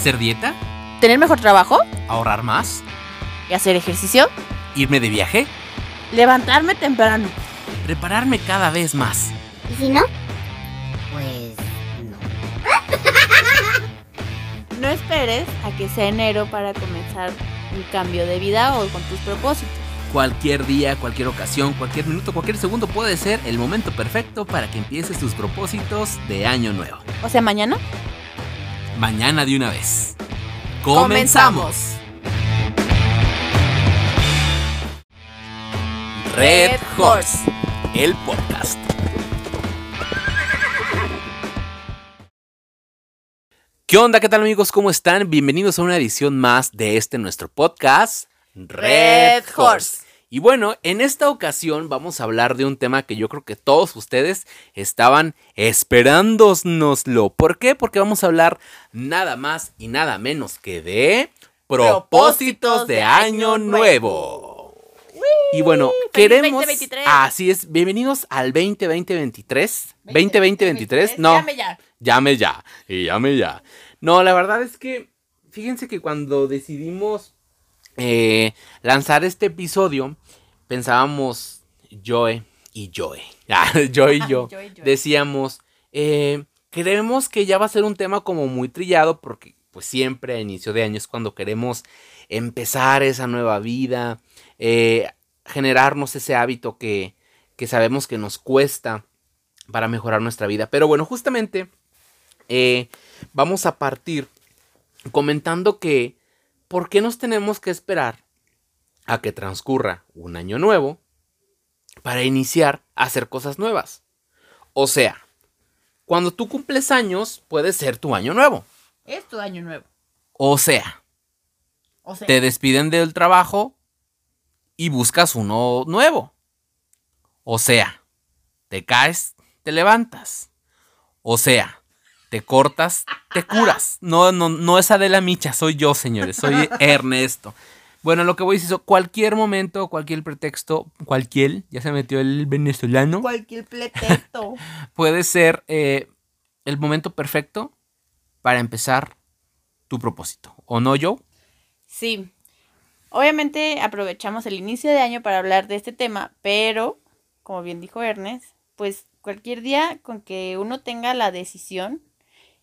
¿Hacer dieta? ¿Tener mejor trabajo? ¿Ahorrar más? ¿Y hacer ejercicio? ¿Irme de viaje? Levantarme temprano. ¿Prepararme cada vez más? ¿Y si no? Pues no. No esperes a que sea enero para comenzar un cambio de vida o con tus propósitos. Cualquier día, cualquier ocasión, cualquier minuto, cualquier segundo puede ser el momento perfecto para que empieces tus propósitos de año nuevo. O sea, mañana. Mañana de una vez. ¡Comenzamos! Red Horse, el podcast. ¿Qué onda? ¿Qué tal amigos? ¿Cómo están? Bienvenidos a una edición más de este nuestro podcast, Red Horse. Y bueno, en esta ocasión vamos a hablar de un tema que yo creo que todos ustedes estaban esperándonoslo. ¿Por qué? Porque vamos a hablar nada más y nada menos que de propósitos de año nuevo. Y bueno, ¡Feliz queremos... 2023! Así es, bienvenidos al 2020-23. 2020-23, no. Llame ya. Llame ya, y llame ya. No, la verdad es que, fíjense que cuando decidimos eh, lanzar este episodio, pensábamos Joe y Joe. Ah, Joe y yo. Joe y Joe. Decíamos, eh, creemos que ya va a ser un tema como muy trillado porque pues siempre a inicio de año es cuando queremos empezar esa nueva vida, eh, generarnos ese hábito que, que sabemos que nos cuesta para mejorar nuestra vida. Pero bueno, justamente eh, vamos a partir comentando que ¿por qué nos tenemos que esperar a que transcurra un año nuevo para iniciar a hacer cosas nuevas? O sea, cuando tú cumples años puede ser tu año nuevo. Es tu año nuevo. O sea, O sea, te despiden del trabajo y buscas uno nuevo. O sea, te caes, te levantas. O sea, te cortas, te curas. No, no, no es Adela Micha, soy yo, señores, soy Ernesto. Bueno, lo que voy a decir es cualquier momento, cualquier pretexto, cualquier, ya se metió el venezolano, cualquier pretexto. puede ser eh, el momento perfecto para empezar tu propósito. ¿O no, yo? Sí. Obviamente aprovechamos el inicio de año para hablar de este tema, pero, como bien dijo Ernest, pues cualquier día con que uno tenga la decisión,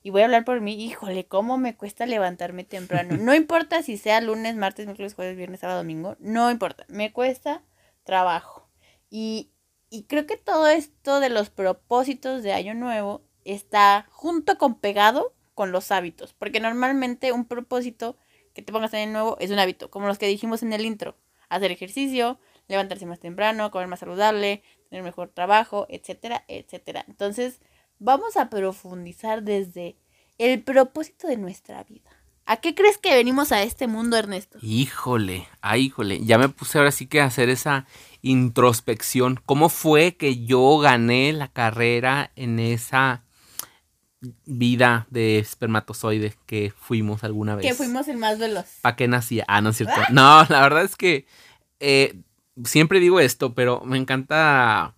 y voy a hablar por mí, híjole, cómo me cuesta levantarme temprano. No importa si sea lunes, martes, miércoles, jueves, viernes, sábado, domingo, no importa, me cuesta trabajo. Y, y creo que todo esto de los propósitos de año nuevo está junto con pegado con los hábitos, porque normalmente un propósito que te pongas en año nuevo es un hábito, como los que dijimos en el intro, hacer ejercicio, levantarse más temprano, comer más saludable, tener mejor trabajo, etcétera, etcétera. Entonces, vamos a profundizar desde el propósito de nuestra vida. ¿A qué crees que venimos a este mundo, Ernesto? Híjole, ay, híjole, ya me puse ahora sí que a hacer esa introspección. ¿Cómo fue que yo gané la carrera en esa vida de espermatozoide que fuimos alguna vez? Que fuimos el más veloz. ¿Para qué nacía? Ah, no es cierto. No, la verdad es que eh, siempre digo esto, pero me encanta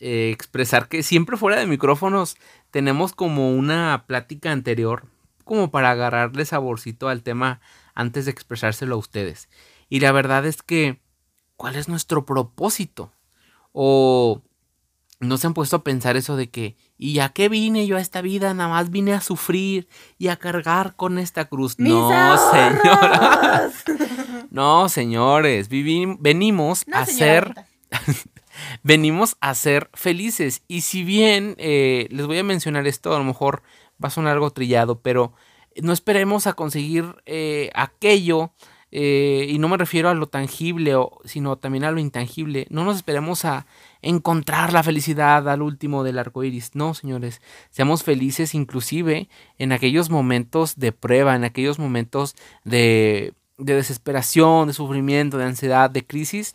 eh, expresar que siempre fuera de micrófonos tenemos como una plática anterior, como para agarrarle saborcito al tema antes de expresárselo a ustedes. Y la verdad es que, ¿cuál es nuestro propósito? O no se han puesto a pensar eso de que, ¿y a qué vine yo a esta vida? Nada más vine a sufrir y a cargar con esta cruz. ¡Mis no, ahorros! señora. no, señores, venimos No, a ser. venimos a ser felices. Y si bien eh, les voy a mencionar esto, a lo mejor va a sonar algo trillado, pero no esperemos a conseguir eh, aquello, eh, y no me refiero a lo tangible, sino también a lo intangible. No nos esperemos a encontrar la felicidad al último del arco iris. No, señores, seamos felices inclusive en aquellos momentos de prueba, en aquellos momentos de, de desesperación, de sufrimiento, de ansiedad, de crisis.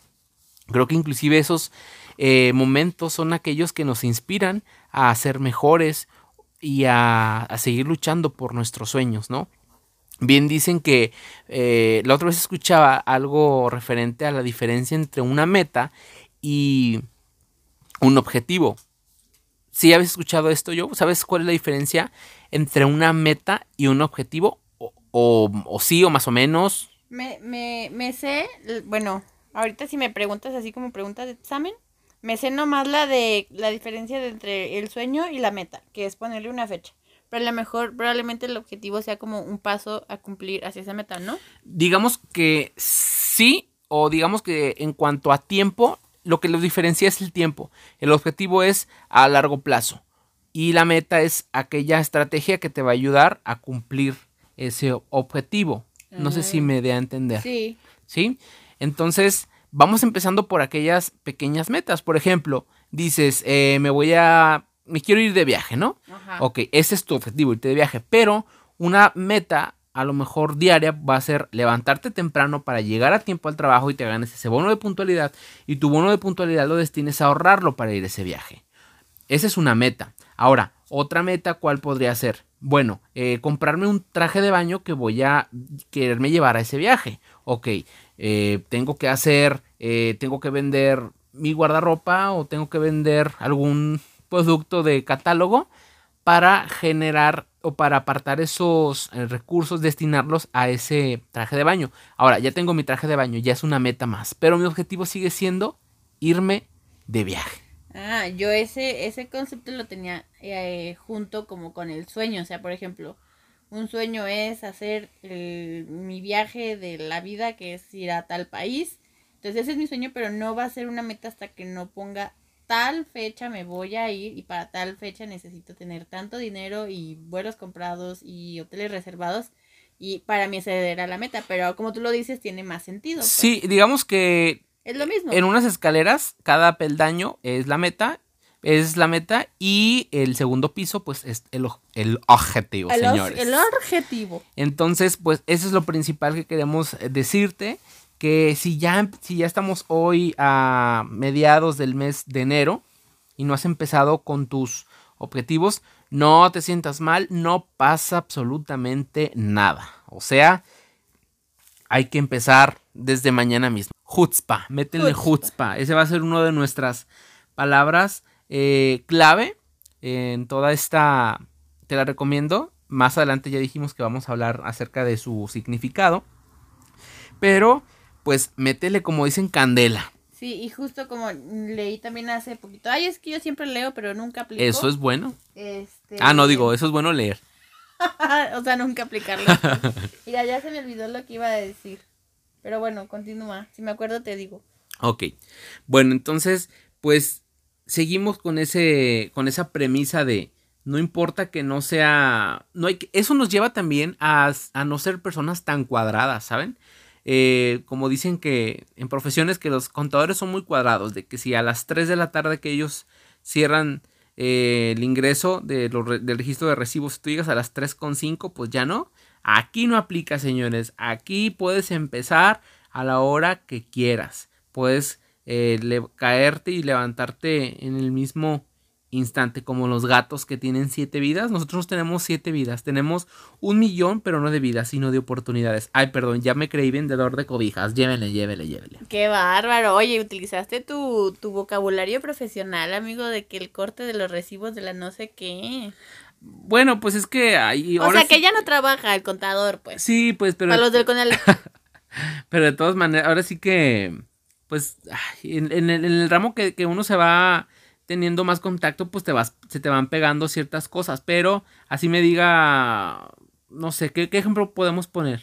Creo que inclusive esos eh, momentos son aquellos que nos inspiran a ser mejores y a, a seguir luchando por nuestros sueños, ¿no? Bien dicen que eh, la otra vez escuchaba algo referente a la diferencia entre una meta y un objetivo. ¿Sí habéis escuchado esto yo? ¿Sabes cuál es la diferencia entre una meta y un objetivo? O, O, o sí, o más o menos. Me, me, me sé, bueno, ahorita si me preguntas así como preguntas de examen, me sé nomás la de la diferencia de entre el sueño y la meta, que es ponerle una fecha. Pero a lo mejor probablemente el objetivo sea como un paso a cumplir hacia esa meta, ¿no? Digamos que sí, o digamos que en cuanto a tiempo, lo que los diferencia es el tiempo. El objetivo es a largo plazo. Y la meta es aquella estrategia que te va a ayudar a cumplir ese objetivo. No sé si me dé a entender. Sí. ¿sí? Entonces, vamos empezando por aquellas pequeñas metas. Por ejemplo, dices, eh, me voy a, me quiero ir de viaje, ¿no? Ajá. Ok, ese es tu objetivo, irte de viaje. Pero una meta, a lo mejor diaria, va a ser levantarte temprano para llegar a tiempo al trabajo y te ganes ese bono de puntualidad. Y tu bono de puntualidad lo destines a ahorrarlo para ir a ese viaje. Esa es una meta. Ahora, otra meta, ¿cuál podría ser? Bueno, eh, comprarme un traje de baño que voy a quererme llevar a ese viaje. Ok, eh, tengo que hacer, eh, tengo que vender mi guardarropa o tengo que vender algún producto de catálogo para generar o para apartar esos eh, recursos, destinarlos a ese traje de baño. Ahora, ya tengo mi traje de baño, ya es una meta más, pero mi objetivo sigue siendo irme de viaje. Ah, yo ese, ese concepto lo tenía eh, junto como con el sueño. O sea, por ejemplo, un sueño es hacer el- mi viaje de la vida, que es ir a tal país. Entonces ese es mi sueño, pero no va a ser una meta hasta que no ponga tal fecha me voy a ir y para tal fecha necesito tener tanto dinero y vuelos comprados y hoteles reservados. Y para mí esa era la meta, pero como tú lo dices, tiene más sentido. pues. Sí, digamos que Es lo mismo. en unas escaleras cada peldaño es la meta, es la meta y el segundo piso pues es el, el objetivo, el, señores. el objetivo. Entonces, pues eso es lo principal que queremos eh, decirte, que si ya, si ya estamos hoy a mediados del mes de enero y no has empezado con tus objetivos, no te sientas mal, no pasa absolutamente nada. O sea, hay que empezar desde mañana mismo. Hutzpa, métele hutzpa. Ese va a ser una de nuestras palabras eh, clave en toda esta. Te la recomiendo. Más adelante ya dijimos que vamos a hablar acerca de su significado. Pero, pues, métele, como dicen, candela. Sí, y justo como leí también hace poquito. Ay, es que yo siempre leo, pero nunca aplico. Eso es bueno. Este... Ah, no, digo, eso es bueno leer. o sea, nunca aplicarlo. Mira, ya se me olvidó lo que iba a decir. Pero bueno, continúa. Si me acuerdo, te digo. Ok. Bueno, entonces, pues seguimos con ese. con esa premisa de. No importa que no sea. No hay que- eso nos lleva también a, no ser personas tan cuadradas, ¿saben? Eh, como dicen que en profesiones que los contadores son muy cuadrados, de que si a las 3 de la tarde que ellos cierran eh, el ingreso del registro de recibos, tú llegas a las 3.5, pues ya no. Aquí no aplica, señores. Aquí puedes empezar a la hora que quieras. Puedes eh, le- caerte y levantarte en el mismo instante, como los gatos que tienen siete vidas. Nosotros tenemos siete vidas. Tenemos un millón, pero no de vidas, sino de oportunidades. Ay, perdón, ya me creí vendedor de cobijas. Llévele, llévele, llévele. Qué bárbaro. Oye, utilizaste tu, tu vocabulario profesional, amigo, de que el corte de los recibos de la no sé qué. Bueno, pues es que hay. O ahora sea, que sí- ya no trabaja el contador, pues. Sí, pues, pero. Para los del Conalep. Pero de todas maneras, ahora sí que, pues, en, en el, en el ramo que, que uno se va teniendo más contacto, pues te vas, se te van pegando ciertas cosas. Pero así me diga, no sé, ¿qué, qué ejemplo podemos poner?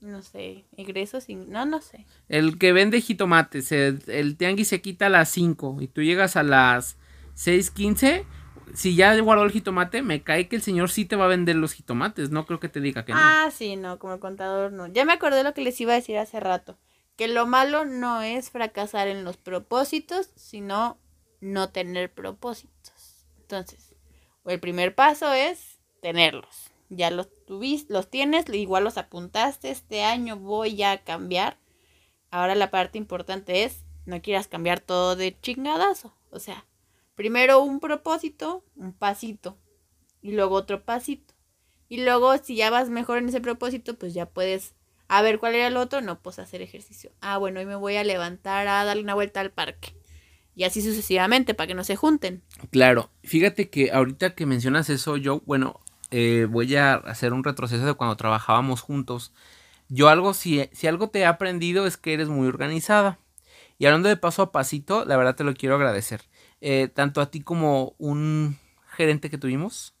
No sé, ingresos sin... No, no sé. El que vende jitomates, el, el tianguis se quita a las 5 y tú llegas a las 6.15. Si ya guardó el jitomate, me cae que el señor sí te va a vender los jitomates. No creo que te diga que no. Ah, sí, no, como el contador no. Ya me acordé lo que les iba a decir hace rato. Que lo malo no es fracasar en los propósitos, sino no tener propósitos. Entonces, el primer paso es tenerlos. Ya los tuviste, los tienes, igual los apuntaste, este año voy a cambiar. Ahora la parte importante es, no quieras cambiar todo de chingadazo. O sea, primero un propósito, un pasito, y luego otro pasito. Y luego, si ya vas mejor en ese propósito, pues ya puedes, a ver cuál era el otro, no, pues hacer ejercicio. Ah, bueno, hoy me voy a levantar a darle una vuelta al parque. Y así sucesivamente, para que no se junten. Claro, fíjate que ahorita que mencionas eso, yo, bueno, eh, voy a hacer un retroceso de cuando trabajábamos juntos. Yo algo, si, si algo te he aprendido es que eres muy organizada. Y hablando de paso a pasito, la verdad te lo quiero agradecer. Eh, tanto a ti como un gerente que tuvimos,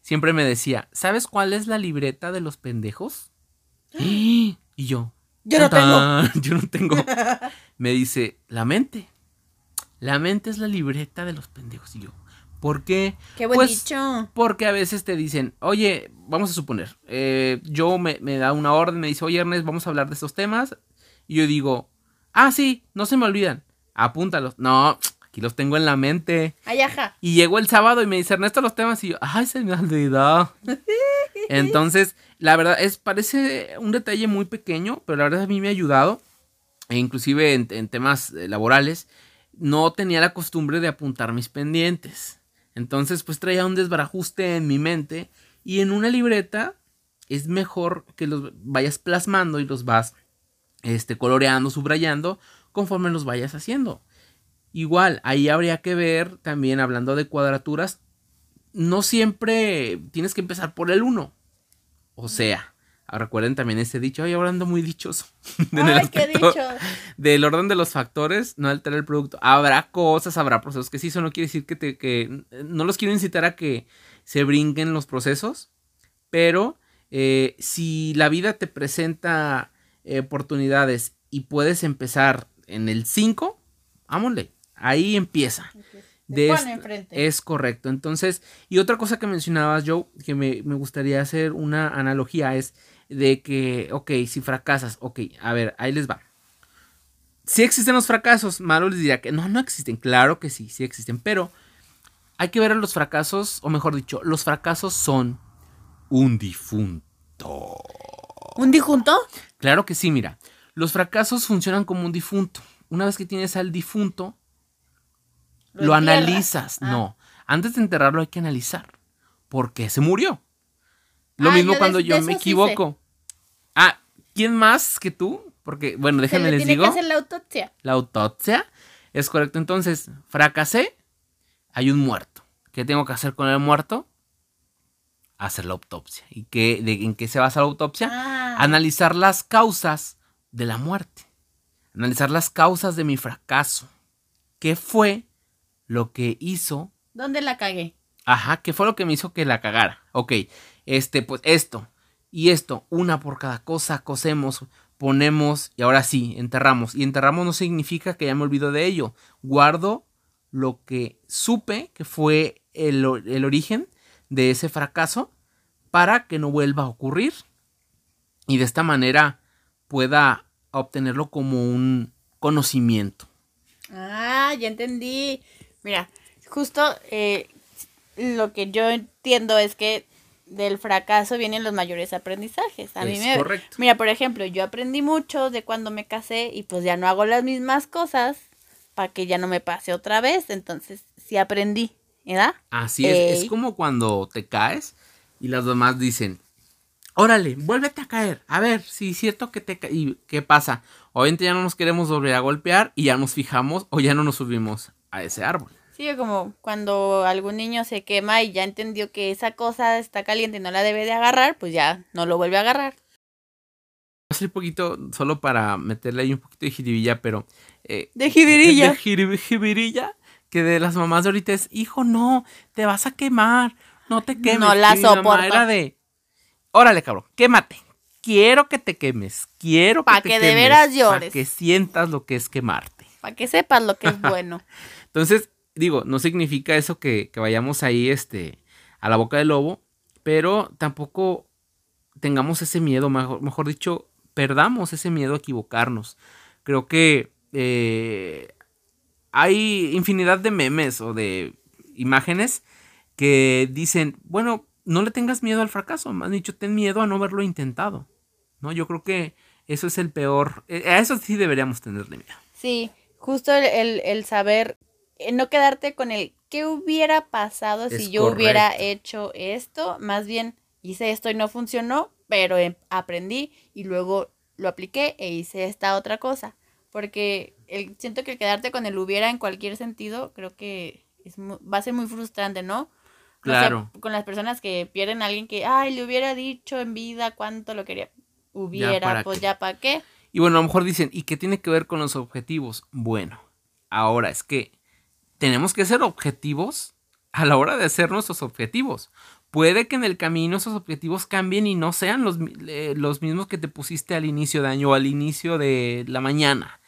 siempre me decía, ¿sabes cuál es la libreta de los pendejos? y yo, Yo no tengo. "Tan, Yo no tengo. Me dice, la mente. La mente es la libreta de los pendejos. Y yo, ¿por qué? Qué buen Pues, dicho. Porque a veces te dicen, oye, vamos a suponer, eh, yo me, me da una orden, me dice, oye Ernest, vamos a hablar de estos temas. Y yo digo, ah, sí, no se me olvidan. Apúntalos. No, aquí los tengo en la mente. Ay, ajá. Y llegó el sábado y me dice, Ernesto, los temas. Y yo, ay, se me olvidó. Entonces, la verdad, es, parece un detalle muy pequeño, pero la verdad a mí me ha ayudado. E inclusive en, en temas eh, laborales, no tenía la costumbre de apuntar mis pendientes. Entonces, pues traía un desbarajuste en mi mente. Y en una libreta es mejor que los vayas plasmando y los vas este, coloreando, subrayando, conforme los vayas haciendo. Igual, ahí habría que ver también hablando de cuadraturas, no siempre tienes que empezar por el 1. O sea, ah, recuerden también ese dicho, ay, ahora ando muy dichoso. Ay, qué dicho. Del orden de los factores, no altera el producto. Habrá cosas, habrá procesos que sí, eso no quiere decir que te, que no los quiero incitar a que se brinquen los procesos, pero eh, si la vida te presenta eh, oportunidades y puedes empezar en el 5, vámonos, ahí empieza. De. Es correcto. Entonces, y otra cosa que mencionabas, Joe, que me, me gustaría hacer una analogía es de que, ok, si fracasas, ok, a ver, ahí les va. Sí existen los fracasos, Malo les diría que no, no existen, claro que sí, sí existen, pero hay que ver a los fracasos, o mejor dicho, los fracasos son un difunto. ¿Un dijunto? Claro que sí, mira. Los fracasos funcionan como un difunto. Una vez que tienes al difunto, Lo analizas. Ah. No. Antes de enterrarlo hay que analizar. ¿Por qué se murió? Lo Ah, mismo yo cuando de yo me sí equivoco. Ah, ¿quién más que tú? Porque, bueno, déjenme le les tiene digo. que hacer la autopsia. La autopsia. Es correcto. Entonces, fracasé. Hay un muerto. ¿Qué tengo que hacer con el muerto? Hacer la autopsia. ¿Y qué, de, en qué se basa la autopsia? Ah, analizar las causas de la muerte, analizar las causas de mi fracaso. ¿Qué fue lo que hizo? ¿Dónde la cagué? Ajá, ¿qué fue lo que me hizo que la cagara? Ok, este, pues esto y esto, una por cada cosa, cosemos, ponemos y ahora sí, enterramos. Y enterramos no significa que ya me olvido de ello. Guardo lo que supe que fue el, el origen de ese fracaso para que no vuelva a ocurrir y de esta manera pueda obtenerlo como un conocimiento. Ah, ya entendí. Mira, justo eh, lo que yo entiendo es que del fracaso vienen los mayores aprendizajes. A mí Es me, correcto. Mira, por ejemplo, yo aprendí mucho de cuando me casé y pues ya no hago las mismas cosas para que ya no me pase otra vez. Entonces, sí aprendí, ¿verdad? Así es, Ey. es como cuando te caes y las demás dicen, órale, vuélvete a caer, a ver si es cierto que te. ¿Y qué pasa? Obviamente ya no nos queremos volver a golpear y ya nos fijamos o ya no nos subimos a ese árbol. Sí, como cuando algún niño se quema y ya entendió que esa cosa está caliente y no la debe de agarrar, pues ya no lo vuelve a agarrar. Voy a hacer un poquito, solo para meterle ahí un poquito de jiribilla, pero... eh, De jibirilla. de jiri- jiribilla, que de las mamás de ahorita es, hijo, no, te vas a quemar, no te quemes. No la soporto. Era de, órale, cabrón, quémate. Quiero que te quemes, quiero Pa' que te que de quemes, veras Para llores. que sientas lo que es quemarte. Para que sepas lo que es bueno. Entonces, digo, no significa eso que, que vayamos ahí, este, a la boca del lobo, pero tampoco tengamos ese miedo, mejor, mejor dicho, perdamos ese miedo a equivocarnos. Creo que eh, hay infinidad de memes o de imágenes que dicen, bueno, no le tengas miedo al fracaso, más dicho, ten miedo a no haberlo intentado. ¿No? Yo creo que eso es el peor, eh, a eso sí deberíamos tenerle miedo. Sí, justo el, el, el saber, eh, no quedarte con el qué hubiera pasado si yo hubiera hecho esto, más bien hice esto y no funcionó, pero em- aprendí y luego lo apliqué e hice esta otra cosa. Porque el, siento que el quedarte con el hubiera en cualquier sentido, creo que es mu- va a ser muy frustrante, ¿no? Claro. con las personas que pierden a alguien que, ay, le hubiera dicho en vida cuánto lo quería. Hubiera, ¿para pues qué? ya para qué. Y bueno, a lo mejor dicen, ¿y qué tiene que ver con los objetivos? Bueno, ahora es que tenemos que ser objetivos a la hora de hacer nuestros objetivos. Puede que en el camino esos objetivos cambien y no sean los, los mismos que te pusiste al inicio de año o al inicio de la mañana.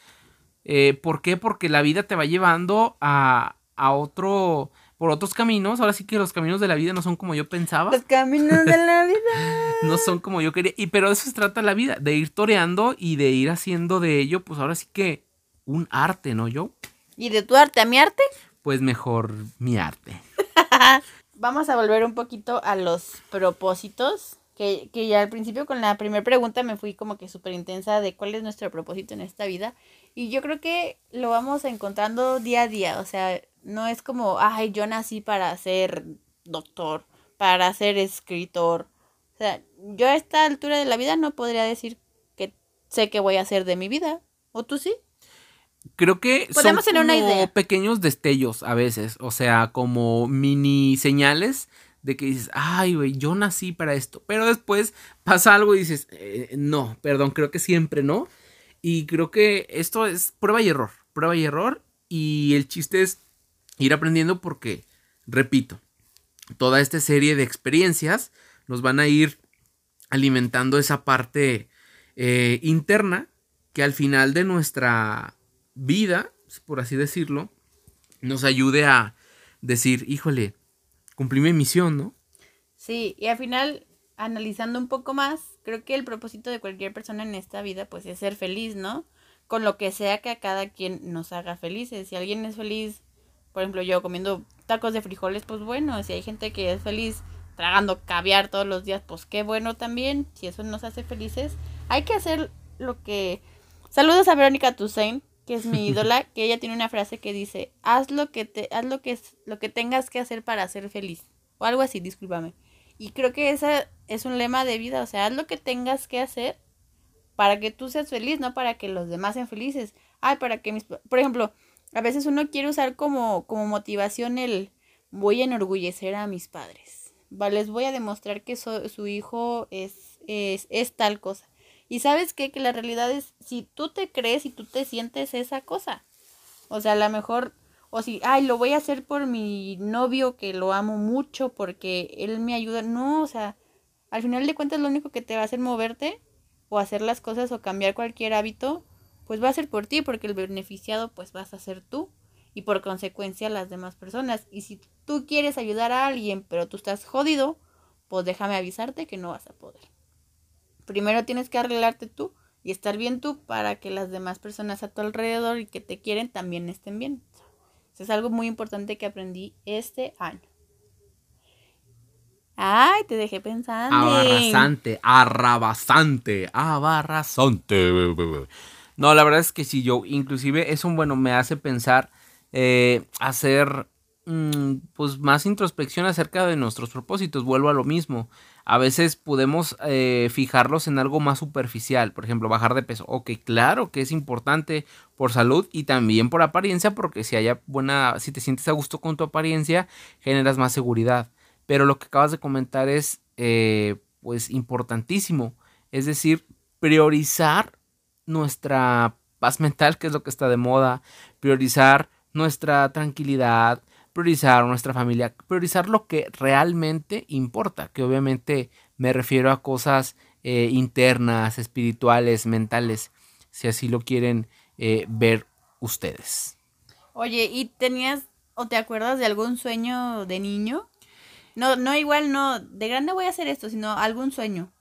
Eh, ¿Por qué? Porque la vida te va llevando a, a otro, por otros caminos. Ahora sí que los caminos de la vida no son como yo pensaba Los caminos de la vida. no son como yo quería. Y pero de eso se trata la vida, de ir toreando y de ir haciendo de ello, pues ahora sí que un arte, ¿no? Yo, ¿Y de tu arte a mi arte? pues mejor mi arte. Vamos a volver un poquito a los propósitos. Que, que ya al principio con la primera pregunta me fui como que súper intensa de cuál es nuestro propósito en esta vida. Y yo creo que lo vamos encontrando día a día. O sea, no es como, ay, yo nací para ser doctor, para ser escritor. O sea, yo a esta altura de la vida no podría decir que sé qué voy a hacer de mi vida. ¿O tú sí? Creo que Podemos son tener una como idea. pequeños destellos a veces, o sea, como mini señales de que dices, ay, güey, yo nací para esto. Pero después pasa algo y dices, "Eh, no, perdón, creo que siempre no. Y creo que esto es prueba y error, prueba y error. Y el chiste es ir aprendiendo porque, repito, toda esta serie de experiencias nos van a ir alimentando esa parte eh, interna que al final de nuestra vida, por así decirlo, nos ayude a decir, híjole, cumplí mi misión, ¿no? Sí, y al final, analizando un poco más, creo que el propósito de cualquier persona en esta vida, pues es ser feliz, ¿no? Con lo que sea que a cada quien nos haga felices. Si alguien es feliz, por ejemplo, yo comiendo tacos de frijoles, pues bueno. Si hay gente que es feliz tragando caviar todos los días, pues qué bueno también. Si eso nos hace felices, hay que hacer lo que... Saludos a Verónica Toussaint, que es mi ídola, que ella tiene una frase que dice, haz lo que te, haz lo que lo que tengas que hacer para ser feliz. O algo así, discúlpame. Y creo que ese es un lema de vida, o sea, haz lo que tengas que hacer para que tú seas feliz, no para que los demás sean felices. Ay, para que mis... Por ejemplo, a veces uno quiere usar como, como motivación el voy a enorgullecer a mis padres. Les voy a demostrar que so- su hijo es, es, es tal cosa. Y sabes qué? Que la realidad es, si tú te crees y tú te sientes esa cosa. O sea, a lo mejor, o si, ay, lo voy a hacer por mi novio que lo amo mucho porque él me ayuda. No, o sea, al final de cuentas lo único que te va a hacer moverte o hacer las cosas o cambiar cualquier hábito, pues va a ser por ti, porque el beneficiado pues vas a ser tú y por consecuencia las demás personas. Y si tú quieres ayudar a alguien, pero tú estás jodido, pues déjame avisarte que no vas a poder. Primero tienes que arreglarte tú y estar bien tú para que las demás personas a tu alrededor y que te quieren también estén bien. Eso es algo muy importante que aprendí este año. Ay, te dejé pensando. Abarrasante, arrabasante, abarrasante. No, la verdad es que sí, yo, inclusive es un bueno, me hace pensar eh, hacer mm, pues más introspección acerca de nuestros propósitos. Vuelvo a lo mismo. A veces podemos eh, fijarlos en algo más superficial, por ejemplo, bajar de peso. Ok, claro que es importante por salud y también por apariencia, porque si haya buena, si te sientes a gusto con tu apariencia, generas más seguridad. Pero lo que acabas de comentar es eh, pues importantísimo. Es decir, priorizar nuestra paz mental, que es lo que está de moda, priorizar nuestra tranquilidad, priorizar nuestra familia, priorizar lo que realmente importa, que obviamente me refiero a cosas eh, internas, espirituales, mentales, si así lo quieren eh, ver ustedes. Oye, ¿y tenías o te acuerdas de algún sueño de niño? No, no igual, no, de grande voy a hacer esto, sino algún sueño.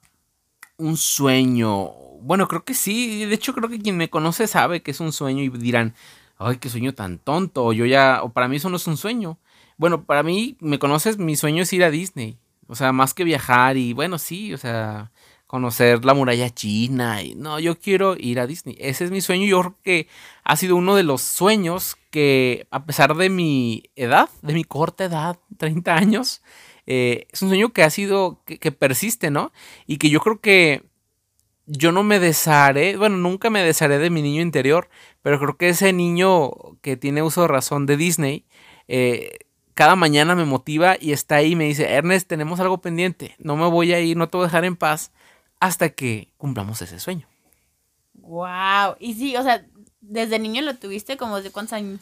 Un sueño. Bueno, creo que sí. De hecho, creo que quien me conoce sabe que es un sueño y dirán, ay, qué sueño tan tonto. O yo ya, o para mí eso no es un sueño. Bueno, para mí, me conoces, mi sueño es ir a Disney. O sea, más que viajar y bueno, sí, o sea, conocer la muralla china. Y, no, yo quiero ir a Disney. Ese es mi sueño. Yo creo que ha sido uno de los sueños que, a pesar de mi edad, de mi corta edad, 30 años, eh, es un sueño que ha sido, que, que, persiste, ¿no? Y que yo creo que yo no me desharé, bueno, nunca me desharé de mi niño interior, pero creo que ese niño que tiene uso de razón de Disney, eh, cada mañana me motiva y está ahí y me dice, Ernest, tenemos algo pendiente, no me voy a ir, no te voy a dejar en paz hasta que cumplamos ese sueño. Wow. Y sí, o sea, desde niño lo tuviste como de cuántos años.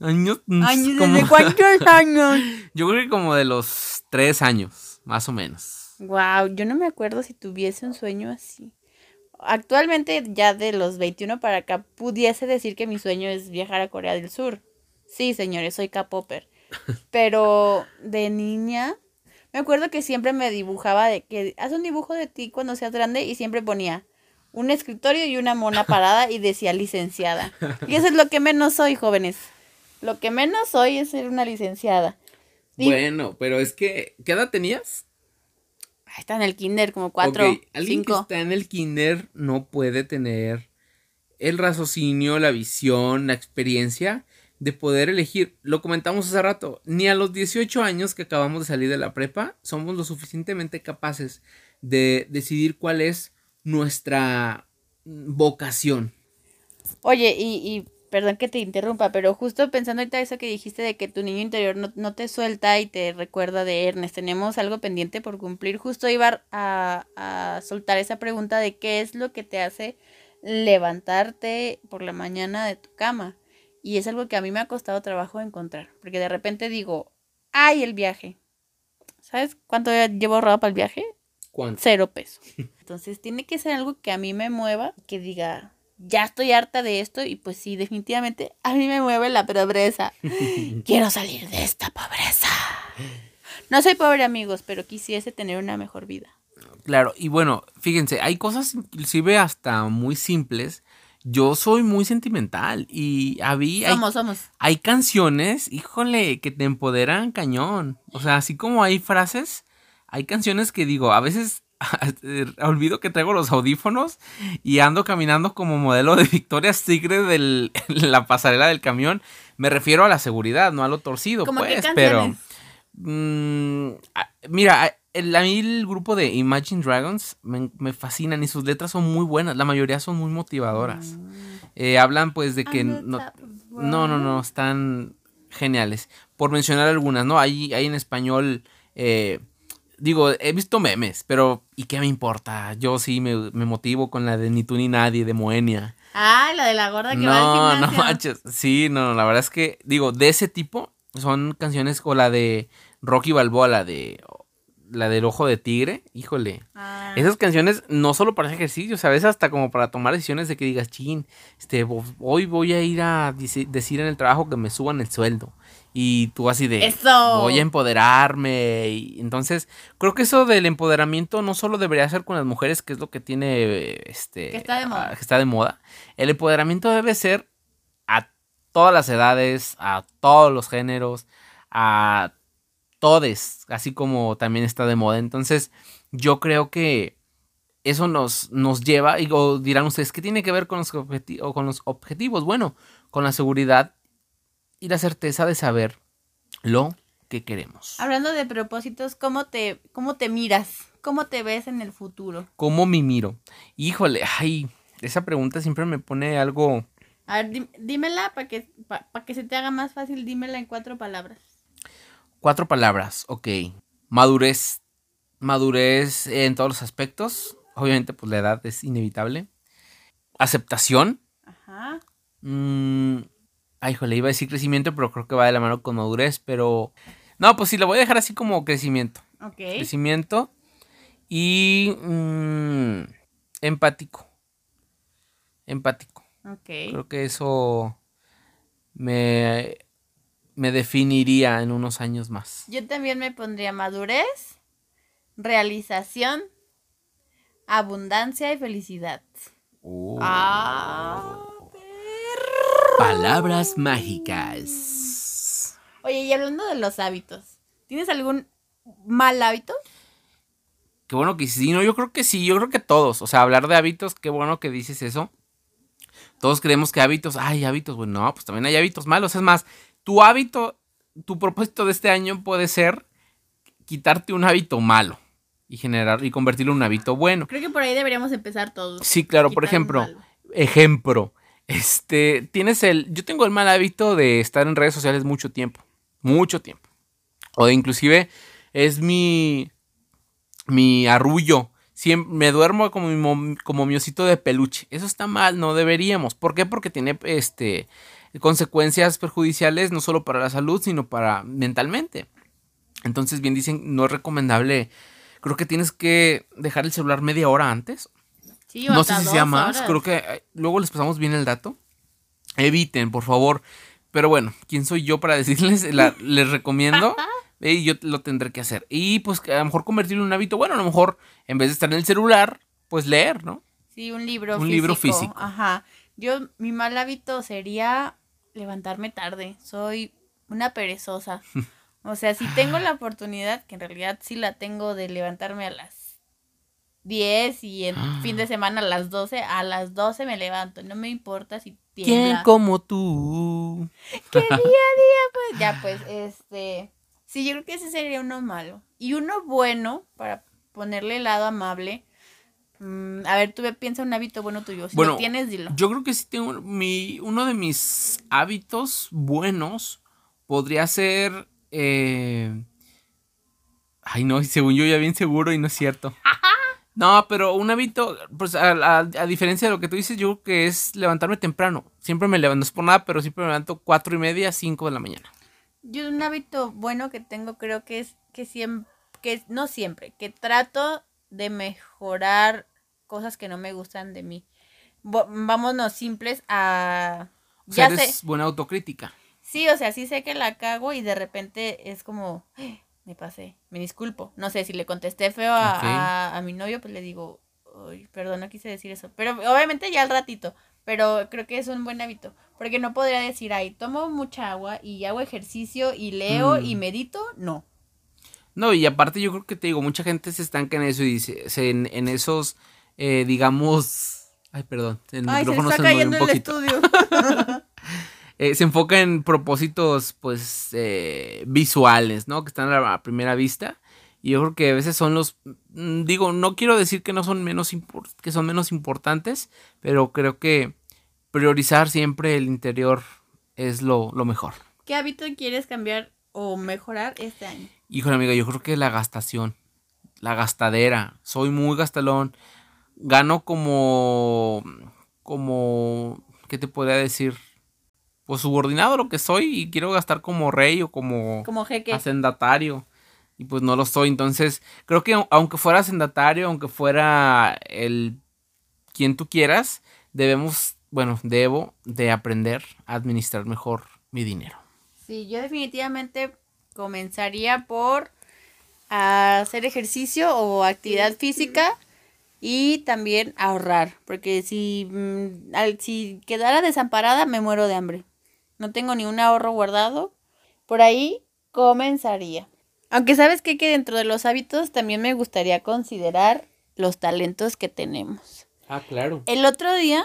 Años, Años, como- ¿desde cuántos años? Yo creo que como de los tres años, más o menos. Wow, yo no me acuerdo si tuviese un sueño así. Actualmente, ya de los 21 para acá, pudiese decir que mi sueño es viajar a Corea del Sur. Sí, señores, soy K-Popper. Pero de niña, me acuerdo que siempre me dibujaba de que haz un dibujo de ti cuando seas grande y siempre ponía un escritorio y una mona parada y decía licenciada. Y eso es lo que menos soy, jóvenes. Lo que menos soy es ser una licenciada. Y- Bueno, pero es que, ¿qué edad tenías? Está en el kinder, como cuatro, Ok, Alguien que cinco. está en el kinder no puede tener el raciocinio, la visión, la experiencia de poder elegir. Lo comentamos hace rato, ni a los 18 años que acabamos de salir de la prepa somos lo suficientemente capaces de decidir cuál es nuestra vocación. Oye, y, y perdón que te interrumpa, pero justo pensando ahorita eso que dijiste de que tu niño interior no, no te suelta y te recuerda de Ernest, tenemos algo pendiente por cumplir. Justo iba a, a soltar esa pregunta de qué es lo que te hace levantarte por la mañana de tu cama. Y es algo que a mí me ha costado trabajo encontrar, porque de repente digo, ay, el viaje. ¿Sabes cuánto llevo ahorrado para el viaje? ¿Cuánto? cero pesos. Entonces tiene que ser algo que a mí me mueva, que diga, ya estoy harta de esto y pues sí, definitivamente a mí me mueve la pobreza. Quiero salir de esta pobreza. No soy pobre amigos, pero quisiese tener una mejor vida. Claro, y bueno, fíjense, hay cosas inclusive hasta muy simples. Yo soy muy sentimental y había, hay, Somos, somos. hay canciones, híjole, que te empoderan cañón. O sea, así como hay frases, hay canciones que digo, a veces olvido que traigo los audífonos y ando caminando como modelo de Victoria's Secret de la pasarela del camión. Me refiero a la seguridad, no a lo torcido, ¿Cómo qué pues, pero... Mm, mira, el, a mí el grupo de Imagine Dragons me, me fascinan y sus letras son muy buenas. La mayoría son muy motivadoras. Eh, hablan pues de que no, no, no, no, están geniales. Por mencionar algunas, ¿no? Hay, hay en español, eh, digo, he visto memes, pero ¿y qué me importa? Yo sí me, me motivo con la de Ni tú ni nadie de Moenia. Ah, la de la gorda que va No, al no gimnasio. manches. Sí, no, la verdad es que, digo, de ese tipo son canciones o la de Rocky Balboa, la de la del ojo de tigre, híjole. Ah. Esas canciones no solo para ejercicio, a veces hasta como para tomar decisiones de que digas, chin, este, hoy voy a ir a decir en el trabajo que me suban el sueldo. Y tú así de, Eso. voy a empoderarme. Y entonces, creo que eso del empoderamiento no solo debería ser con las mujeres, que es lo que tiene, este, Que está de moda. ah, que está de moda. El empoderamiento debe ser a todas las edades, a todos los géneros, a todes, así como también está de moda. Entonces, yo creo que eso nos, nos lleva, y dirán ustedes, ¿qué tiene que ver con los, con los objetivos? Bueno, con la seguridad y la certeza de saber lo que queremos. Hablando de propósitos, ¿cómo te, ¿cómo te miras? ¿Cómo te ves en el futuro? ¿Cómo me miro? Híjole, ay, esa pregunta siempre me pone algo... A ver, dímela para que, pa- pa que se te haga más fácil, dímela en cuatro palabras. Cuatro palabras, ok. Madurez. Madurez en todos los aspectos. Obviamente, pues la edad es inevitable. Aceptación. Ajá. Mm, ay, híjole, iba a decir crecimiento, pero creo que va de la mano con madurez, pero... No, pues sí, lo voy a dejar así como crecimiento. Ok. Crecimiento y... mm, empático. Empático. Ok. Creo que eso me, me definiría en unos años más. Yo también me pondría madurez, realización, abundancia y felicidad. Oh. Ah, Palabras mágicas. Oye, y hablando de los hábitos, ¿tienes algún mal hábito? Qué bueno que sí, no, yo creo que sí, yo creo que todos. O sea, hablar de hábitos, qué bueno que dices eso. Todos creemos que hábitos, ay, hábitos, bueno, no, pues también hay hábitos malos. Es más, tu hábito, tu propósito de este año puede ser quitarte un hábito malo y generar y convertirlo en un hábito bueno. Creo que por ahí deberíamos empezar todos. Sí, claro, por ejemplo, ejemplo, este, tienes el, yo tengo el mal hábito de estar en redes sociales mucho tiempo, mucho tiempo. O inclusive es mi, mi arrullo. Me duermo como mi, mo- como mi osito de peluche. Eso está mal, no deberíamos. ¿Por qué? Porque tiene este, consecuencias perjudiciales no solo para la salud, sino para mentalmente. Entonces, bien dicen, no es recomendable. Creo que tienes que dejar el celular media hora antes. Sí, No sé si sea más. horas. Creo que eh, luego les pasamos bien el dato. Eviten, por favor. Pero bueno, ¿quién soy yo para decirles? La- les recomiendo. Y yo lo tendré que hacer. Y pues a lo mejor convertirlo en un hábito. Bueno, a lo mejor en vez de estar en el celular, pues leer, ¿no? Sí, un libro Un físico. libro físico. Ajá. Yo, mi mal hábito sería levantarme tarde. Soy una perezosa. O sea, si tengo la oportunidad, que en realidad sí la tengo de levantarme a las 10 y en fin de semana a las 12, a las 12 me levanto. No me importa si ¿Quién tiembla. como tú? que día a día, pues, ya, pues, este, sí, yo creo que ese sería uno malo. Y uno bueno, para ponerle el lado amable, mm, a ver, tú piensa un hábito bueno tuyo, si Bueno, lo tienes, dilo. Yo creo que sí tengo mi, uno de mis hábitos buenos podría ser... eh, Ay, no, según yo ya bien seguro y no es cierto. No, pero un hábito, pues a, a- a diferencia de lo que tú dices, yo creo que es levantarme temprano. Siempre me levanto, no es por nada, pero siempre me levanto cuatro y media, cinco de la mañana. Yo un hábito bueno que tengo creo que es que siempre, que no siempre, que trato de mejorar cosas que no me gustan de mí. Bo- vámonos simples a... O sea, Ya sé, buena autocrítica. Sí, o sea, sí sé que la cago y de repente es como, "Ah, me pasé, me disculpo. No sé, si le contesté feo a, a- a mi novio, pues le digo, "Ay, perdón, no quise decir eso. Pero obviamente ya al ratito, pero creo que es un buen hábito. Porque no podría decir, ay, tomo mucha agua y hago ejercicio y leo Mm. y medito. No. No, y aparte yo creo que te digo, mucha gente se estanca en eso y dice, se- en, en esos, eh, digamos... Ay, perdón, el Ay, se micrófono está se, movió cayendo el estudio. Eh, se enfoca en propósitos, pues, eh, visuales, ¿no? Que están a la primera vista. Y yo creo que a veces son los, mm, digo, no quiero decir que no son menos, que son menos importantes, pero creo que priorizar siempre el interior es lo, lo mejor. ¿Qué hábito quieres cambiar o mejorar este año? Híjole, amiga, yo creo que la gastación, la gastadera. Soy muy gastalón. Gano como, como, ¿qué te podría decir? Pues subordinado a lo que soy y quiero gastar como rey o como, Como jeque. hacendatario. Y pues no lo soy. Entonces, creo que au- aunque fuera hacendatario, aunque fuera el quien tú quieras, debemos, bueno, debo de aprender a administrar mejor mi dinero. Sí, yo definitivamente comenzaría por hacer ejercicio o actividad física y también ahorrar, porque si, mm, al- si quedara desamparada me muero de hambre. No tengo ni un ahorro guardado. Por ahí comenzaría. Aunque sabes qué? que dentro de los hábitos también me gustaría considerar los talentos que tenemos. Ah, claro. El otro día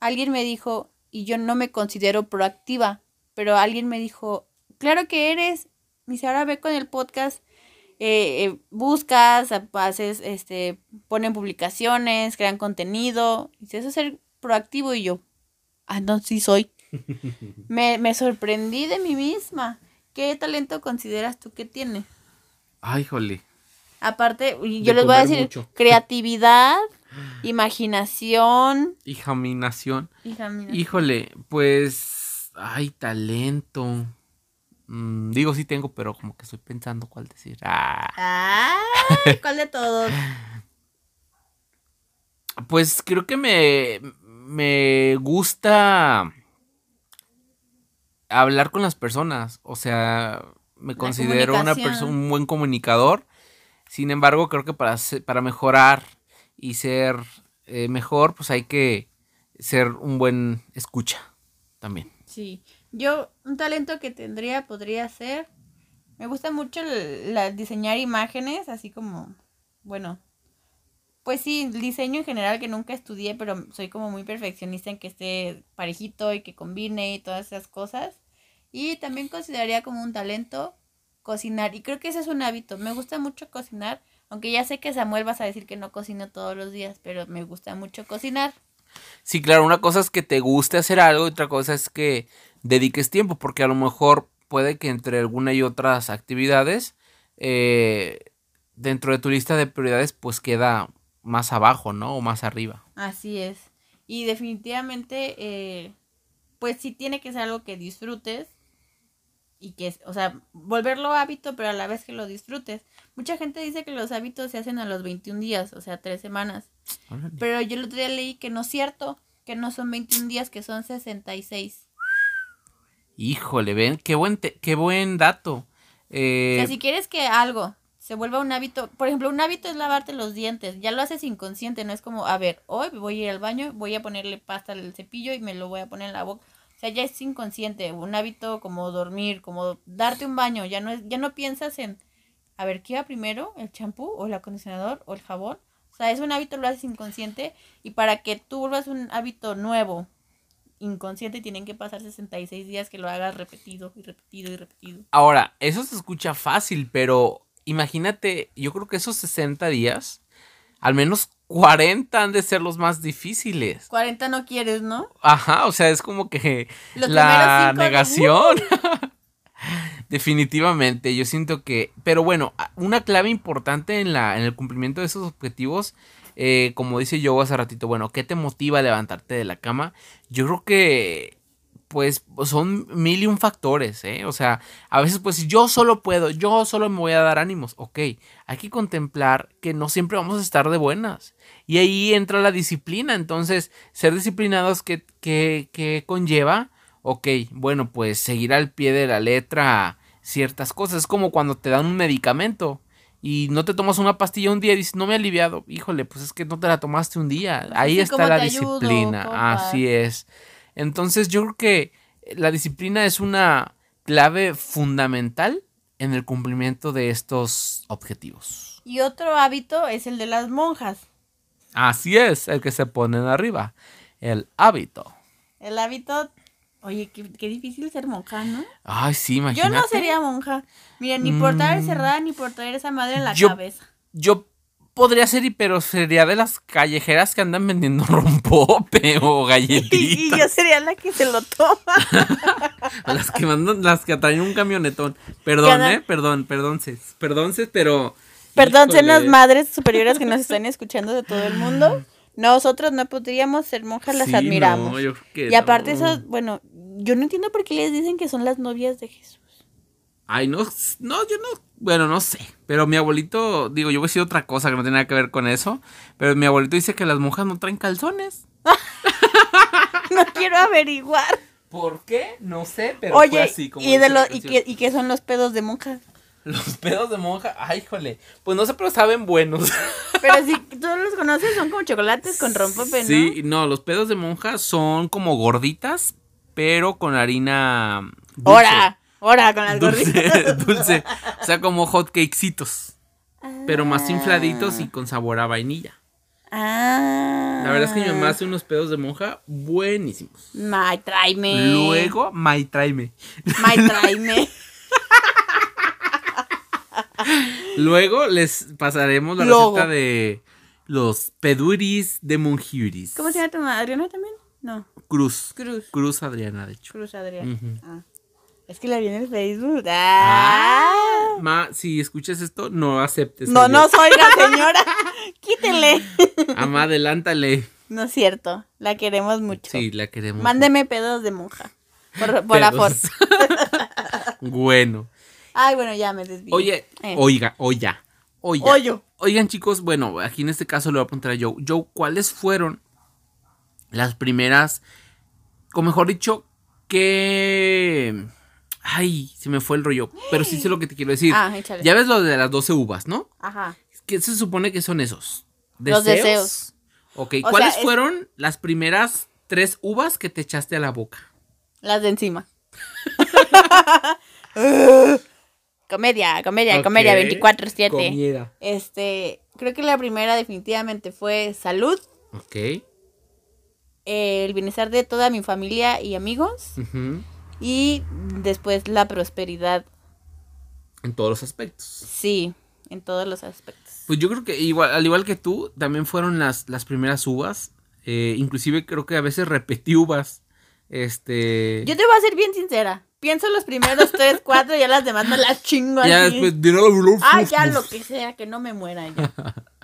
alguien me dijo, y yo no me considero proactiva, pero alguien me dijo, claro que eres. Me dice, ahora ve con el podcast, eh, eh, buscas, haces, este, ponen publicaciones, crean contenido. Dice, eso es ser proactivo y yo, ah, no, sí soy. Me, me sorprendí de mí misma. ¿Qué talento consideras tú que tienes? Ay, jole. Aparte, De yo les voy a decir, mucho. creatividad, imaginación. Hijaminación. Híjole, pues. Ay, talento. Mm, digo, sí tengo, pero como que estoy pensando cuál decir. Ah, Ay, ¿cuál de todos? pues creo que me, me gusta hablar con las personas. O sea, me La considero una persona, un buen comunicador. Sin embargo, creo que para, para mejorar y ser eh, mejor, pues hay que ser un buen escucha también. Sí. Yo, un talento que tendría podría ser. Me gusta mucho el- la, diseñar imágenes, así como. Bueno. Pues sí, diseño en general que nunca estudié, pero soy como muy perfeccionista en que esté parejito y que combine y todas esas cosas. Y también consideraría como un talento cocinar. Y creo que ese es un hábito. Me gusta mucho cocinar. Aunque ya sé que Samuel vas a decir que no cocino todos los días, pero me gusta mucho cocinar. Sí, claro, una cosa es que te guste hacer algo y otra cosa es que dediques tiempo, porque a lo mejor puede que entre alguna y otras actividades, eh, dentro de tu lista de prioridades, pues queda más abajo, ¿no? O más arriba. Así es. Y definitivamente, eh, pues sí tiene que ser algo que disfrutes y que, o sea, volverlo hábito, pero a la vez que lo disfrutes. Mucha gente dice que los hábitos se hacen a los 21 días, o sea, tres semanas. Órale. Pero yo el otro día leí que no es cierto, que no son 21 días, que son 66. Híjole, ven, qué buen, te- qué buen dato. O Eh, sea, si quieres que algo se vuelva un hábito, por ejemplo, un hábito es lavarte los dientes, ya lo haces inconsciente, no es como, a ver, hoy voy a ir al baño, voy a ponerle pasta al cepillo y me lo voy a poner en la boca. O sea, ya es inconsciente, un hábito como dormir, como darte un baño, ya no es, ya no piensas en, a ver, ¿qué iba primero? ¿El champú o el acondicionador o el jabón? O sea, es un hábito, lo haces inconsciente y para que tú vuelvas un hábito nuevo, inconsciente, tienen que pasar 66 días que lo hagas repetido y repetido y repetido. Ahora, eso se escucha fácil, pero imagínate, yo creo que esos 60 días, al menos 40 han de ser los más difíciles. 40 no quieres, ¿no? Ajá, o sea, es como que Los la negación. Definitivamente, yo siento que, pero bueno, una clave importante en la en el cumplimiento de esos objetivos, eh, como dice yo hace ratito, bueno, ¿qué te motiva a levantarte de la cama? Yo creo que, pues, son mil y un factores, ¿eh? O sea, a veces, pues, yo solo puedo, yo solo me voy a dar ánimos, ok, hay que contemplar que no siempre vamos a estar de buenas. Y ahí entra la disciplina, entonces, ser disciplinados, ¿qué, qué, qué conlleva? ok, bueno, pues seguir al pie de la letra ciertas cosas. Es como cuando te dan un medicamento y no te tomas una pastilla un día y dices, no me he aliviado. Híjole, pues es que no te la tomaste un día. Ahí sí, está ¿cómo la ayudo, disciplina. Así es. Entonces yo creo que la disciplina es una clave fundamental en el cumplimiento de estos objetivos. Y otro hábito es el de las monjas. Así es, el que se ponen arriba. El hábito. El hábito, oye, qué, qué difícil ser monja, ¿no? Ay, sí, Yo imagínate. no sería monja. Mira, ni por traer Mm. cerrada ni por traer esa madre en la Yo- cabeza. Yo podría ser, y- pero sería de las callejeras que andan vendiendo rompope o Y, galletitas. yo sería la que se lo toma. las que mandan, las que traen un camionetón. Perdón, eh, perdón, perdón, Cés, perdón, Cés, pero. Perdón, son las madres superiores que nos están escuchando de todo el mundo. Nosotros no podríamos ser monjas, las sí, admiramos. no, yo creo que y aparte no. eso, bueno, yo no entiendo por qué les dicen que son las novias de Jesús. Ay, no, no, yo no. Bueno, no sé. Pero mi abuelito, digo, yo voy a decir otra cosa que no tiene nada que ver con eso. Pero mi abuelito dice que las monjas no traen calzones. No quiero averiguar. ¿Por qué? No sé, pero Oye, fue así como y, de lo, y, que, ¿y qué son los pedos de monja? Los pedos de monja, ay, híjole. Pues no sé, pero saben buenos. Pero si tú los conoces, son como chocolates con rompope, ¿no? Sí, no, los pedos de monja son como gorditas, pero con harina. dulce. ¡Hora! ¡Hora con las Dulce, gorditas! dulce. O sea, como hot cakecitos. Pero más infladitos Ah. y con sabor a vainilla. Ah. La verdad es que mi mamá hace unos pedos de monja buenísimos. May, tráeme. Luego, May, tráeme. May, tráeme. Luego les pasaremos la Luego. receta de los peduris de monjuris. ¿Cómo se llama tu mamá? ¿Adriana también? No. Cruz. Cruz. Cruz Adriana, de hecho. Cruz Adriana. Ah. Es que la vi en el Facebook. Ah. Ma, si escuchas esto, no aceptes. No, a no Dios. soy la señora. Quítenle. Ama, adelántale. No es cierto. La queremos mucho. Sí, la queremos. Mándeme pedos de monja. Por, por afor. Pedos. bueno. Ay, bueno, ya me desvío. Oye, Eh. oiga, oya. Oya. Oyo. Oigan, chicos, bueno, aquí en este caso le voy a preguntar a Joe. Joe, ¿cuáles fueron las primeras, o mejor dicho, que... Ay, se me fue el rollo, pero sí sé lo que te quiero decir. Ah, échale. ya ves lo de las 12 uvas, ¿no? Ajá. ¿Qué se supone que son esos? Los deseos. Ok, O ¿cuáles sea, es- fueron las primeras tres uvas que te echaste a la boca? Las de encima. comedia, comedia, comedia, Ok, 24-7. comida. Este, creo que la primera definitivamente fue salud, Ok. el bienestar de toda mi familia y amigos ujú, y después la prosperidad. En todos los aspectos. Sí, en todos los aspectos. Pues yo creo que igual, al igual que tú, también fueron las, las primeras uvas. Eh, inclusive creo que a veces repetí uvas. Este. Yo te voy a ser bien sincera. pienso los primeros tres, cuatro, y ya las demás me las chingo Ya después, Ah, ya lo que sea, que no me muera ya.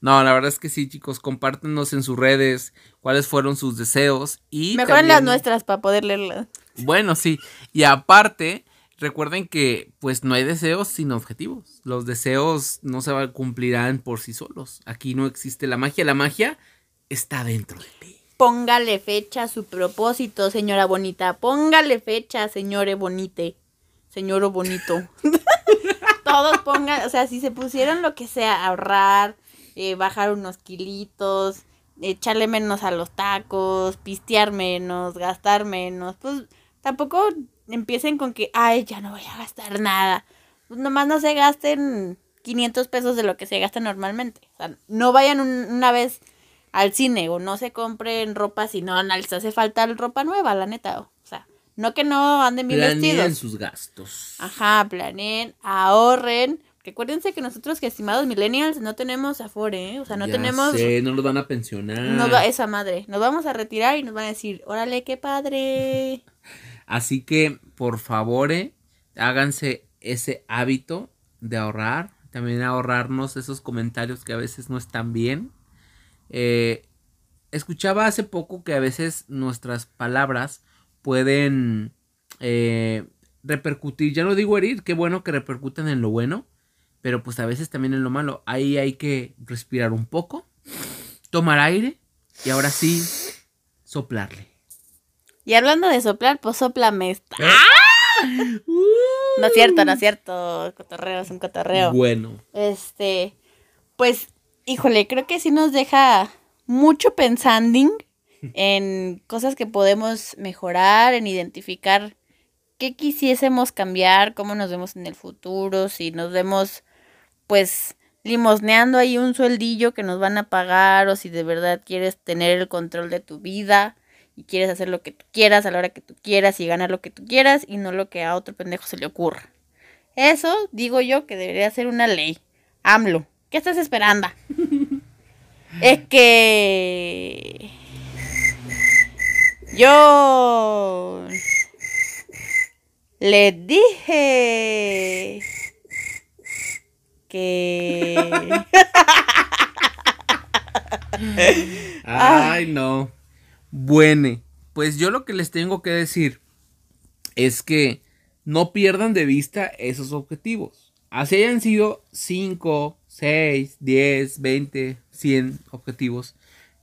No, la verdad es que sí, chicos, compártenos en sus redes cuáles fueron sus deseos y Mejor en las nuestras para poder leerlas. Bueno, sí. Y aparte, recuerden que pues no hay deseos sin objetivos. Los deseos no se cumplirán por sí solos. Aquí no existe la magia. La magia está dentro de ti. Póngale fecha a su propósito, señora bonita. Póngale fecha, señore bonite. Señor bonito. Todos pongan, o sea, si se pusieron lo que sea, ahorrar, eh, bajar unos kilitos, echarle menos a los tacos, pistear menos, gastar menos, pues tampoco empiecen con que, ay, ya no voy a gastar nada. Pues nomás no se gasten 500 pesos de lo que se gasta normalmente. O sea, no vayan un- una vez al cine o no se compren ropa si no les hace falta ropa nueva, la neta. O sea, no que no anden bien Planeen vestidos. sus gastos. Ajá, planeen, ahorren. Recuérdense que nosotros, que estimados millennials, no tenemos afore, ¿eh? O sea, no Ya tenemos sé, no los van a pensionar. nos va- esa madre. Nos vamos a retirar y nos van a decir, órale, qué padre. Así que, por favor, eh, háganse ese hábito de ahorrar. También ahorrarnos esos comentarios que a veces no están bien. Eh, escuchaba hace poco que a veces nuestras palabras pueden eh, repercutir, ya no digo herir, qué bueno que repercuten en lo bueno, pero pues a veces también en lo malo. Ahí hay que respirar un poco, tomar aire y ahora sí soplarle. Y hablando de soplar, pues soplame esta. ¡Ah! No es cierto, no es cierto. Cotorreo, es un cotorreo. Bueno. Este, pues, híjole, creo que sí nos deja mucho pensando en cosas que podemos mejorar, en identificar qué quisiésemos cambiar, cómo nos vemos en el futuro, si nos vemos, pues, limosneando ahí un sueldillo que nos van a pagar, o si de verdad quieres tener el control de tu vida y quieres hacer lo que tú quieras a la hora que tú quieras y ganar lo que tú quieras y no lo que a otro pendejo se le ocurra. Eso digo yo que debería ser una ley. AMLO, ¿qué estás esperando? es que yo le dije que Ay, no. Bueno, pues yo lo que les tengo que decir es que no pierdan de vista esos objetivos. Así hayan sido 5, 6, 10, 20, 100 objetivos.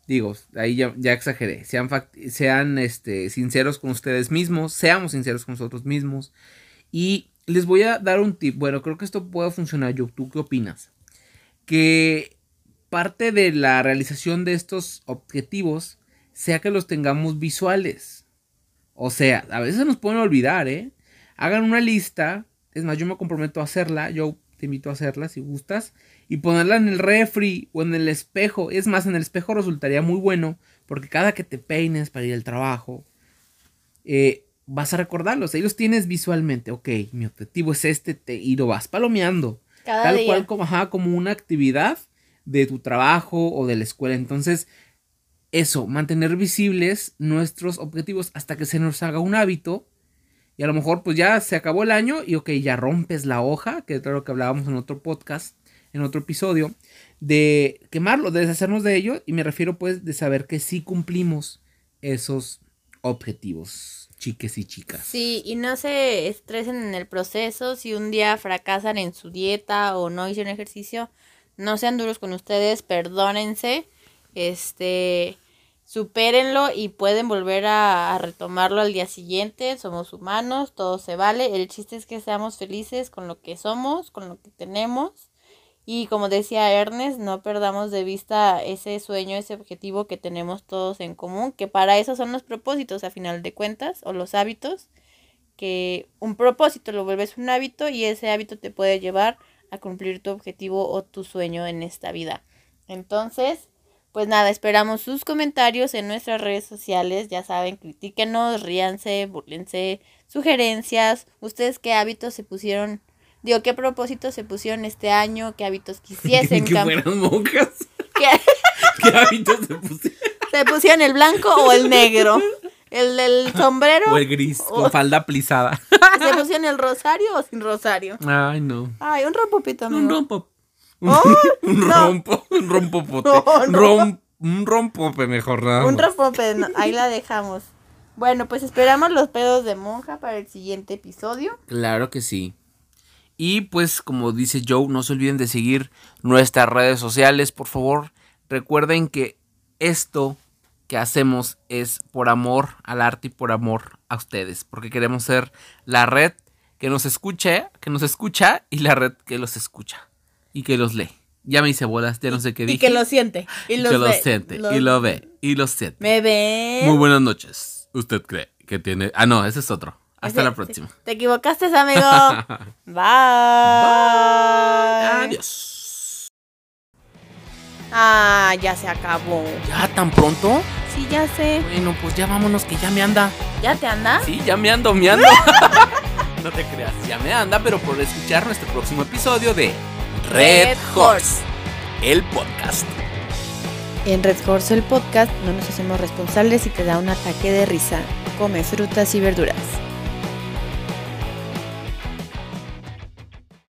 Digo, ahí ya, exageré. Sean, sean este, sinceros con ustedes mismos. Seamos sinceros con nosotros mismos. Y les voy a dar un tip. Bueno, creo que esto puede funcionar. Yo, ¿tú qué opinas? Que parte de la realización de estos objetivos sea que los tengamos visuales. O sea, a veces nos pueden olvidar, ¿eh? Hagan una lista. Es más, yo me comprometo a hacerla. Yo te invito a hacerla si gustas. Y ponerla en el refri o en el espejo. Es más, en el espejo resultaría muy bueno. Porque cada que te peines para ir al trabajo, eh, vas a recordarlos. Ahí los tienes visualmente. Ok, mi objetivo es este. te- y lo vas palomeando cada tal día. cual como, ajá, como una actividad de tu trabajo o de la escuela. Entonces, eso, mantener visibles nuestros objetivos hasta que se nos haga un hábito. Y a lo mejor pues ya se acabó el año y ok, ya rompes la hoja, que es lo que hablábamos en otro podcast, en otro episodio, de quemarlo, de deshacernos de ello. Y me refiero pues de saber que sí cumplimos esos objetivos, chiques y chicas. Sí, y no se estresen en el proceso. Si un día fracasan en su dieta o no hicieron ejercicio, no sean duros con ustedes, perdónense, este, supérenlo y pueden volver a, retomarlo al día siguiente. Somos humanos, todo se vale. El chiste es que seamos felices con lo que somos, con lo que tenemos. Y como decía Ernest, no perdamos de vista ese sueño, ese objetivo que tenemos todos en común, que para eso son los propósitos a final de cuentas, o los hábitos, que un propósito lo vuelves un hábito y ese hábito te puede llevar a cumplir tu objetivo o tu sueño en esta vida. Entonces, pues nada, esperamos sus comentarios en nuestras redes sociales, ya saben, critíquenos, ríanse, burlense, sugerencias, ustedes qué hábitos se pusieron Digo, ¿qué propósitos se pusieron este año? ¿Qué hábitos quisiesen que fueran monjas. ¿Qué- ¿Qué hábitos se pusieron? ¿Se pusieron el blanco o el negro? El del sombrero. O el gris, O- con falda plisada. ¿Se pusieron el rosario o sin rosario? Ay, no. Ay, un rompopito, amigo. Un rompo. Un, ¡Oh! un no. rompo. Un rompopote. No, no. Rom- un rompope mejor, nada Un rompope, ahí la dejamos. Bueno, pues esperamos los pedos de monja para el siguiente episodio. Claro que sí. Y pues, como dice Joe, no se olviden de seguir nuestras redes sociales, por favor. Recuerden que esto que hacemos es por amor al arte y por amor a ustedes, porque queremos ser la red que nos escuche, que nos escucha y la red que los escucha y que los lee. Ya me hice bolas, ya no sé qué Y dije. que lo siente. Y, Y los que lo ve. siente Los- y lo ve y lo siente. Me ven. Muy buenas noches. ¿Usted cree que tiene? Ah, no, ese es otro. Hasta Ese- la próxima. Te equivocaste, amigo. Bye. Adiós. Ah, ya se acabó. ¿Ya tan pronto? Sí, ya sé. Bueno, pues ya vámonos que ya me anda. ¿Ya te anda? Sí, ya me ando, me ando. no te creas, ya me anda, pero por escuchar nuestro próximo episodio de Red Horse, el podcast. En Red Horse el podcast no nos hacemos responsables si te da un ataque de risa. Come frutas y verduras.